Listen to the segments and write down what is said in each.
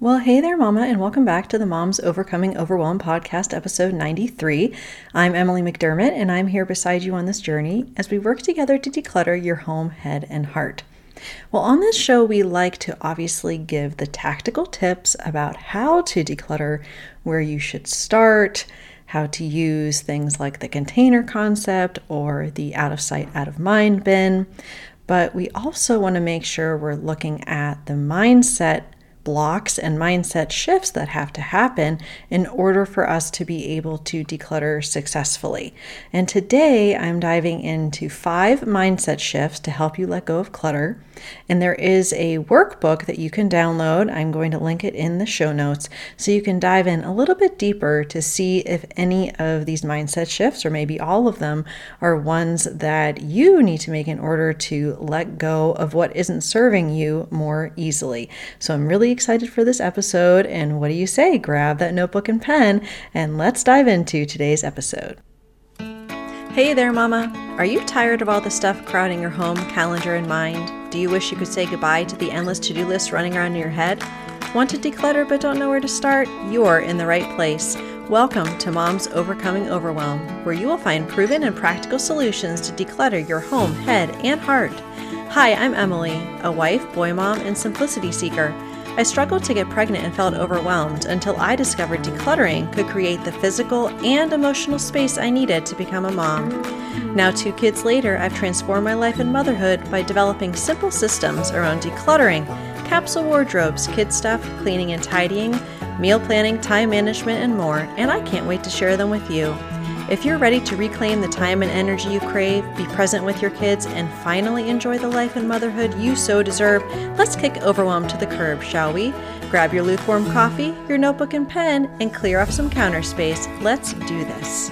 Well, hey there, Mama, and welcome back to the Moms Overcoming Overwhelm podcast, episode 93. I'm Emily McDermott, and I'm here beside you on this journey as we work together to declutter your home, head, and heart. Well, on this show, we like to obviously give the tactical tips about how to declutter, where you should start, how to use things like the container concept or the out of sight, out of mind bin. But we also want to make sure we're looking at the mindset blocks and mindset shifts that have to happen in order for us to be able to declutter successfully. And today I'm diving into five mindset shifts to help you let go of clutter. And there is a workbook that you can download. I'm going to link it in the show notes so you can dive in a little bit deeper to see if any of these mindset shifts, or maybe all of them, are ones that you need to make in order to let go of what isn't serving you more easily. So I'm really excited for this episode. And what do you say? Grab that notebook and pen and let's dive into today's episode. Hey there, Mama. Are you tired of all the stuff crowding your home, calendar, and mind? Do you wish you could say goodbye to the endless to do list running around in your head? Want to declutter but don't know where to start? You're in the right place. Welcome to Mom's Overcoming Overwhelm, where you will find proven and practical solutions to declutter your home, head, and heart. Hi, I'm Emily, a wife, boy mom, and simplicity seeker. I struggled to get pregnant and felt overwhelmed until I discovered decluttering could create the physical and emotional space I needed to become a mom. Now, two kids later, I've transformed my life and motherhood by developing simple systems around decluttering, capsule wardrobes, kid stuff, cleaning and tidying, meal planning, time management, and more, and I can't wait to share them with you. If you're ready to reclaim the time and energy you crave, be present with your kids, and finally enjoy the life and motherhood you so deserve, let's kick overwhelm to the curb, shall we? Grab your lukewarm coffee, your notebook and pen, and clear off some counter space. Let's do this.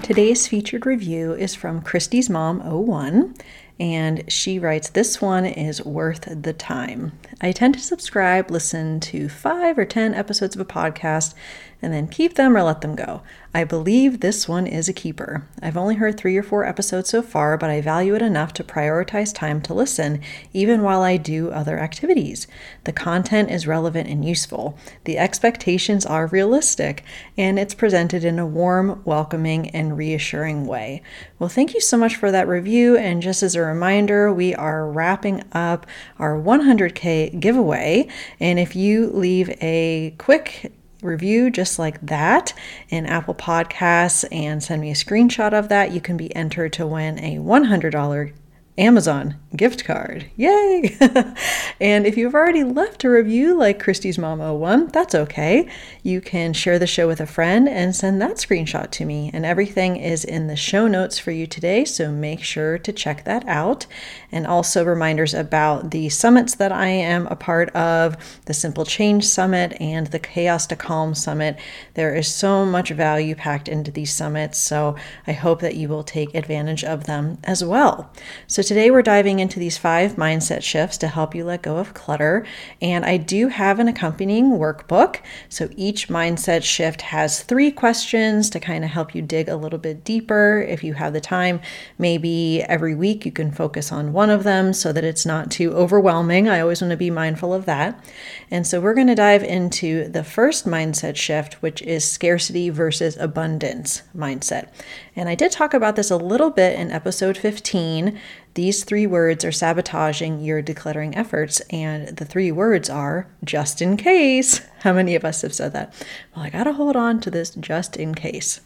Today's featured review is from Christy's Mom 01 and she writes, This one is worth the time. I tend to subscribe, listen to five or 10 episodes of a podcast, and then keep them or let them go. I believe this one is a keeper. I've only heard three or four episodes so far, but I value it enough to prioritize time to listen, even while I do other activities. The content is relevant and useful. The expectations are realistic, and it's presented in a warm, welcoming, and reassuring way. Well, thank you so much for that review. And just as a reminder, we are wrapping up our 100K giveaway. And if you leave a quick review just like that in Apple Podcasts and send me a screenshot of that, you can be entered to win a $100 Amazon gift card. Yay! and if you've already left a review like Christy's Mom 01, that's okay. You can share the show with a friend and send that screenshot to me. And everything is in the show notes for you today, so make sure to check that out. And also reminders about the summits that I am a part of the Simple Change Summit and the Chaos to Calm Summit. There is so much value packed into these summits, so I hope that you will take advantage of them as well. So today we're diving into these five mindset shifts to help you let go of clutter. And I do have an accompanying workbook. So each mindset shift has three questions to kind of help you dig a little bit deeper. If you have the time, maybe every week you can focus on one of them so that it's not too overwhelming. I always want to be mindful of that. And so we're going to dive into the first mindset shift, which is scarcity versus abundance mindset. And I did talk about this a little bit in episode 15. These three words are sabotaging your decluttering efforts, and the three words are just in case. How many of us have said that? Well, I got to hold on to this just in case.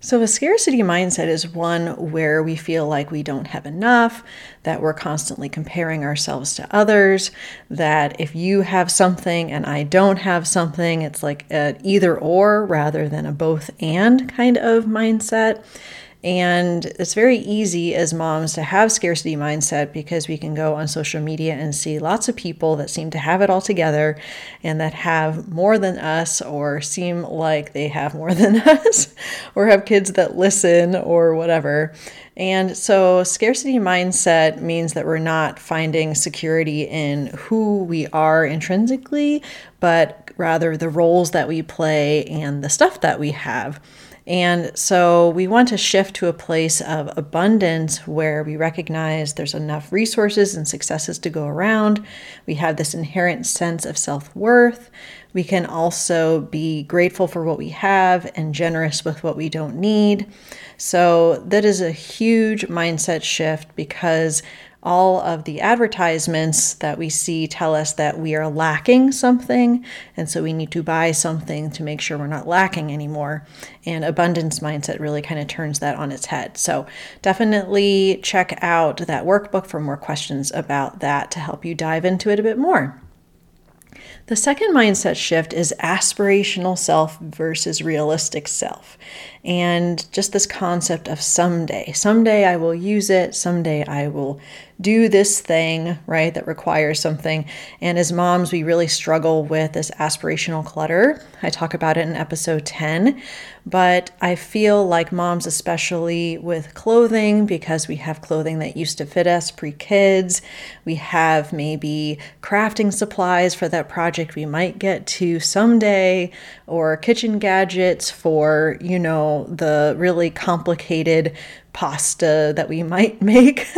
So, a scarcity mindset is one where we feel like we don't have enough, that we're constantly comparing ourselves to others, that if you have something and I don't have something, it's like an either or rather than a both and kind of mindset. And it's very easy as moms to have scarcity mindset because we can go on social media and see lots of people that seem to have it all together and that have more than us or seem like they have more than us or have kids that listen or whatever. And so, scarcity mindset means that we're not finding security in who we are intrinsically, but rather the roles that we play and the stuff that we have. And so we want to shift to a place of abundance where we recognize there's enough resources and successes to go around. We have this inherent sense of self worth. We can also be grateful for what we have and generous with what we don't need. So, that is a huge mindset shift because all of the advertisements that we see tell us that we are lacking something. And so we need to buy something to make sure we're not lacking anymore. And abundance mindset really kind of turns that on its head. So definitely check out that workbook for more questions about that to help you dive into it a bit more. The second mindset shift is aspirational self versus realistic self. And just this concept of someday. Someday I will use it. Someday I will do this thing, right, that requires something. And as moms, we really struggle with this aspirational clutter. I talk about it in episode 10. But I feel like moms, especially with clothing, because we have clothing that used to fit us pre kids, we have maybe crafting supplies for that project we might get to someday, or kitchen gadgets for, you know, the really complicated pasta that we might make,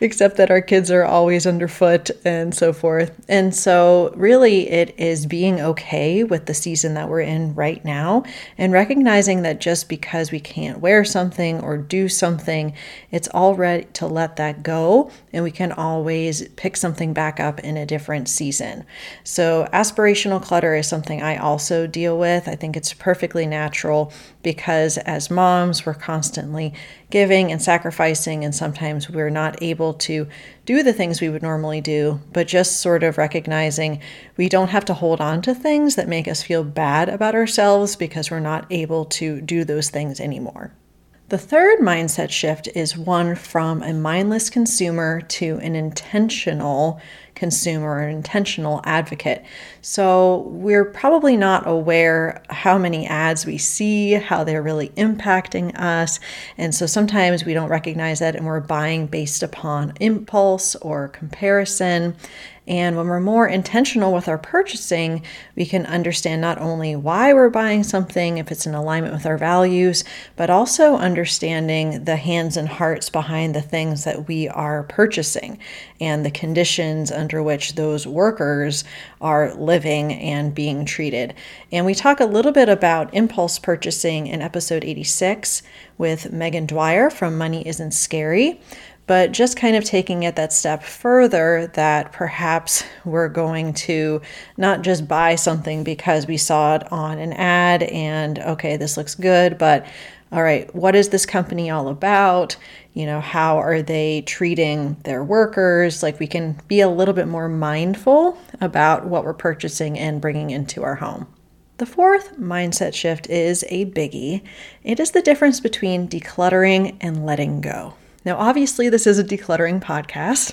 except that our kids are always underfoot and so forth. And so, really, it is being okay with the season that we're in right now and recognizing that just because we can't wear something or do something, it's all right to let that go. And we can always pick something back up in a different season. So, aspirational clutter is something I also deal with. I think it's perfectly natural because as moms, we're constantly giving and sacrificing, and sometimes we're not able to do the things we would normally do, but just sort of recognizing we don't have to hold on to things that make us feel bad about ourselves because we're not able to do those things anymore. The third mindset shift is one from a mindless consumer to an intentional consumer, an intentional advocate. So we're probably not aware how many ads we see, how they're really impacting us. And so sometimes we don't recognize that and we're buying based upon impulse or comparison. And when we're more intentional with our purchasing, we can understand not only why we're buying something, if it's in alignment with our values, but also understanding the hands and hearts behind the things that we are purchasing and the conditions under which those workers are living and being treated. And we talk a little bit about impulse purchasing in episode 86 with Meghan Dwyer from Money Isn't Scary but just kind of taking it that step further that perhaps we're going to not just buy something because we saw it on an ad and okay, this looks good, but all right, what is this company all about? You know, how are they treating their workers? Like we can be a little bit more mindful about what we're purchasing and bringing into our home. The fourth mindset shift is a biggie. It is the difference between decluttering and letting go. Now, obviously, this is a decluttering podcast.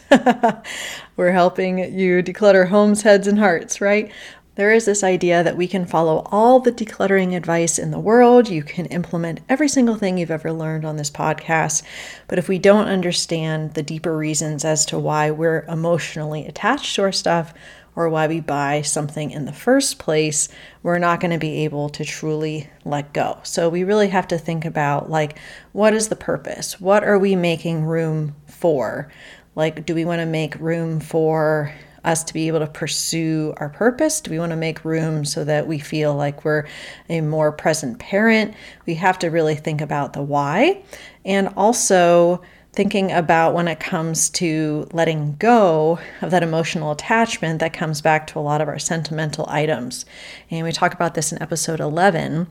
We're helping you declutter homes, heads, and hearts, right? There is this idea that we can follow all the decluttering advice in the world. You can implement every single thing you've ever learned on this podcast. But if we don't understand the deeper reasons as to why we're emotionally attached to our stuff, or why we buy something in the first place, we're not going to be able to truly let go. So we really have to think about like, what is the purpose? What are we making room for? Like, do we want to make room for us to be able to pursue our purpose? Do we want to make room so that we feel like we're a more present parent? We have to really think about the why. And also, thinking about when it comes to letting go of that emotional attachment that comes back to a lot of our sentimental items. And we talk about this in episode 11,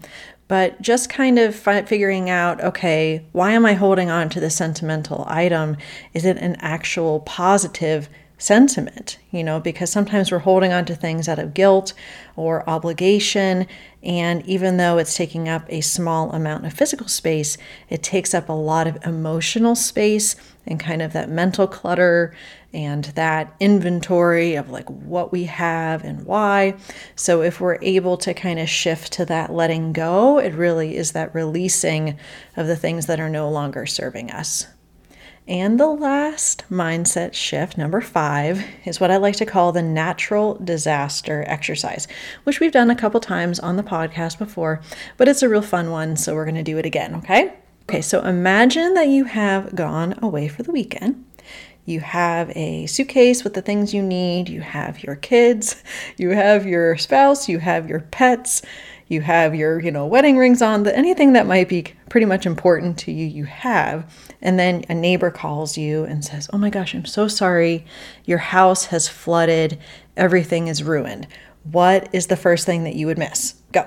but just kind of figuring out okay, why am I holding on to this sentimental item? Is it an actual positive sentiment, you know, because sometimes we're holding on to things out of guilt or obligation. And even though it's taking up a small amount of physical space, it takes up a lot of emotional space and kind of that mental clutter and that inventory of like what we have and why. So, if we're able to kind of shift to that letting go, it really is that releasing of the things that are no longer serving us. And the last mindset shift, number five, is what I like to call the natural disaster exercise, which we've done a couple times on the podcast before, but it's a real fun one, so we're going to do it again, okay? Okay, so imagine that you have gone away for the weekend. You have a suitcase with the things you need, you have your kids, you have your spouse, you have your pets, you have your, you know, wedding rings on, anything that might be pretty much important to you, you have. And then a neighbor calls you and says, Oh my gosh, I'm so sorry. Your house has flooded. Everything is ruined. What is the first thing that you would miss? Go.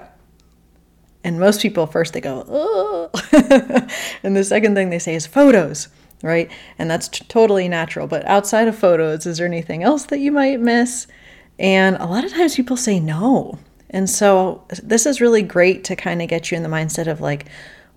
And most people first they go, oh. and the second thing they say is photos, right? And that's t- totally natural. But outside of photos, is there anything else that you might miss? And a lot of times people say no. And so this is really great to kind of get you in the mindset of like,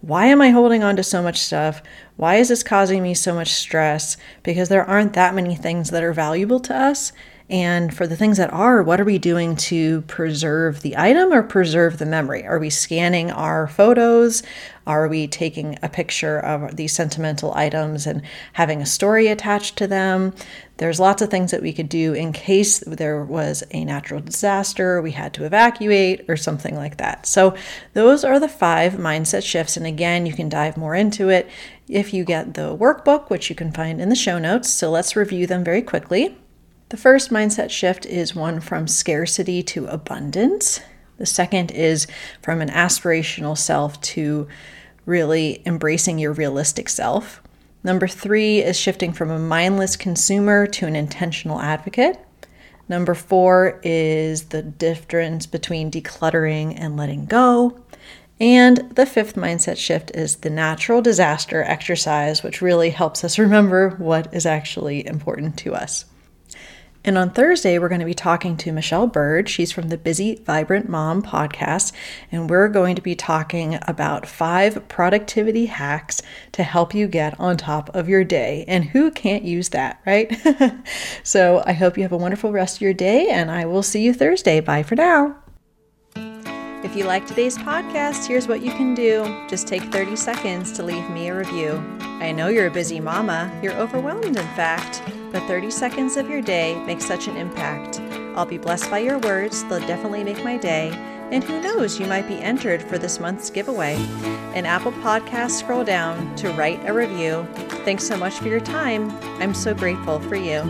why am I holding on to so much stuff? Why is this causing me so much stress? Because there aren't that many things that are valuable to us. And for the things that are, what are we doing to preserve the item or preserve the memory? Are we scanning our photos? Are we taking a picture of these sentimental items and having a story attached to them? There's lots of things that we could do in case there was a natural disaster, we had to evacuate, or something like that. So, those are the five mindset shifts. And again, you can dive more into it if you get the workbook, which you can find in the show notes. So, let's review them very quickly. The first mindset shift is one from scarcity to abundance. The second is from an aspirational self to really embracing your realistic self. Number three is shifting from a mindless consumer to an intentional advocate. Number four is the difference between decluttering and letting go. And the fifth mindset shift is the natural disaster exercise, which really helps us remember what is actually important to us. And on Thursday, we're going to be talking to Michelle Bird. She's from the Busy Vibrant Mom podcast. And we're going to be talking about five productivity hacks to help you get on top of your day. And who can't use that, right? so I hope you have a wonderful rest of your day, and I will see you Thursday. Bye for now. If you like today's podcast, here's what you can do. Just take 30 seconds to leave me a review. I know you're a busy mama, you're overwhelmed, in fact, but 30 seconds of your day make such an impact. I'll be blessed by your words, they'll definitely make my day. And who knows, you might be entered for this month's giveaway. In Apple Podcasts, scroll down to write a review. Thanks so much for your time. I'm so grateful for you.